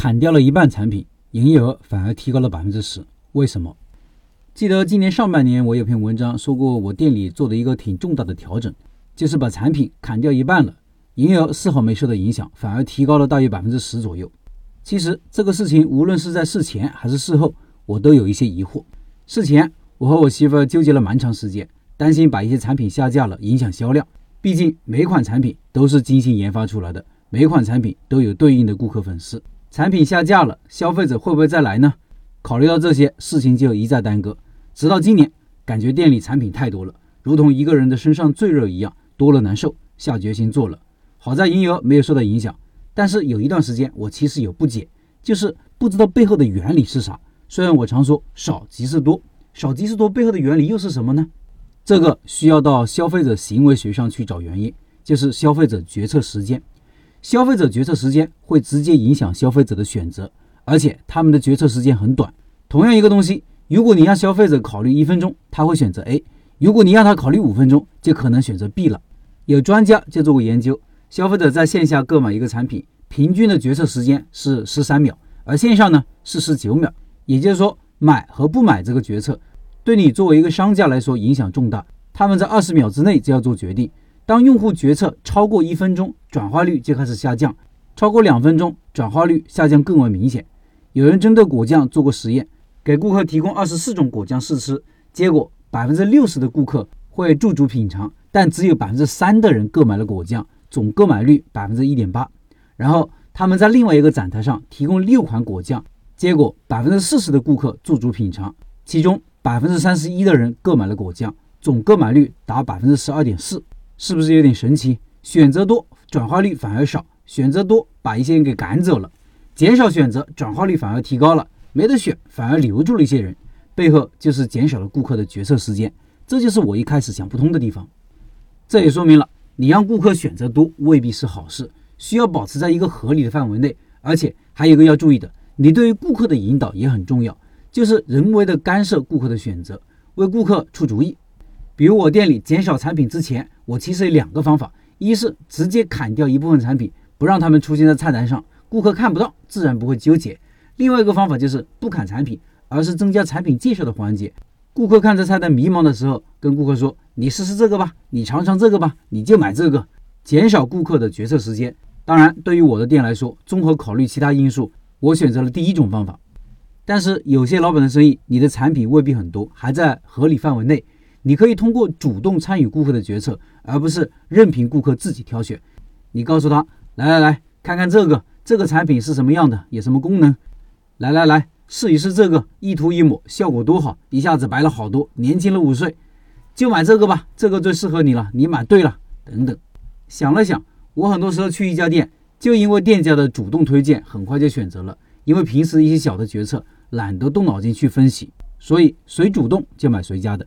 砍掉了一半产品，营业额反而提高了百分之十，为什么？记得今年上半年我有篇文章说过，我店里做的一个挺重大的调整，就是把产品砍掉一半了，营业额丝毫没受到影响，反而提高了大约百分之十左右。其实这个事情无论是在事前还是事后，我都有一些疑惑。事前我和我媳妇纠结了蛮长时间，担心把一些产品下架了影响销量，毕竟每款产品都是精心研发出来的，每款产品都有对应的顾客粉丝。产品下架了，消费者会不会再来呢？考虑到这些事情，就一再耽搁，直到今年，感觉店里产品太多了，如同一个人的身上赘肉一样，多了难受，下决心做了。好在营业额没有受到影响，但是有一段时间我其实有不解，就是不知道背后的原理是啥。虽然我常说少即是多，少即是多背后的原理又是什么呢？这个需要到消费者行为学上去找原因，就是消费者决策时间。消费者决策时间会直接影响消费者的选择，而且他们的决策时间很短。同样一个东西，如果你让消费者考虑一分钟，他会选择 A；如果你让他考虑五分钟，就可能选择 B 了。有专家就做过研究，消费者在线下购买一个产品，平均的决策时间是十三秒，而线上呢是十九秒。也就是说，买和不买这个决策，对你作为一个商家来说影响重大。他们在二十秒之内就要做决定。当用户决策超过一分钟，转化率就开始下降；超过两分钟，转化率下降更为明显。有人针对果酱做过实验，给顾客提供二十四种果酱试吃，结果百分之六十的顾客会驻足品尝，但只有百分之三的人购买了果酱，总购买率百分之一点八。然后他们在另外一个展台上提供六款果酱，结果百分之四十的顾客驻足品尝，其中百分之三十一的人购买了果酱，总购买率达百分之十二点四。是不是有点神奇？选择多，转化率反而少；选择多，把一些人给赶走了；减少选择，转化率反而提高了。没得选，反而留住了一些人，背后就是减少了顾客的决策时间。这就是我一开始想不通的地方。这也说明了，你让顾客选择多未必是好事，需要保持在一个合理的范围内。而且还有一个要注意的，你对于顾客的引导也很重要，就是人为的干涉顾客的选择，为顾客出主意。比如我店里减少产品之前，我其实有两个方法：一是直接砍掉一部分产品，不让他们出现在菜单上，顾客看不到，自然不会纠结；另外一个方法就是不砍产品，而是增加产品介绍的环节。顾客看着菜单迷茫的时候，跟顾客说：“你试试这个吧，你尝尝这个吧，你就买这个。”减少顾客的决策时间。当然，对于我的店来说，综合考虑其他因素，我选择了第一种方法。但是有些老板的生意，你的产品未必很多，还在合理范围内。你可以通过主动参与顾客的决策，而不是任凭顾客自己挑选。你告诉他：“来来来，看看这个，这个产品是什么样的，有什么功能？来来来，试一试这个，一涂一抹，效果多好，一下子白了好多，年轻了五岁，就买这个吧，这个最适合你了，你买对了。”等等。想了想，我很多时候去一家店，就因为店家的主动推荐，很快就选择了。因为平时一些小的决策，懒得动脑筋去分析，所以谁主动就买谁家的。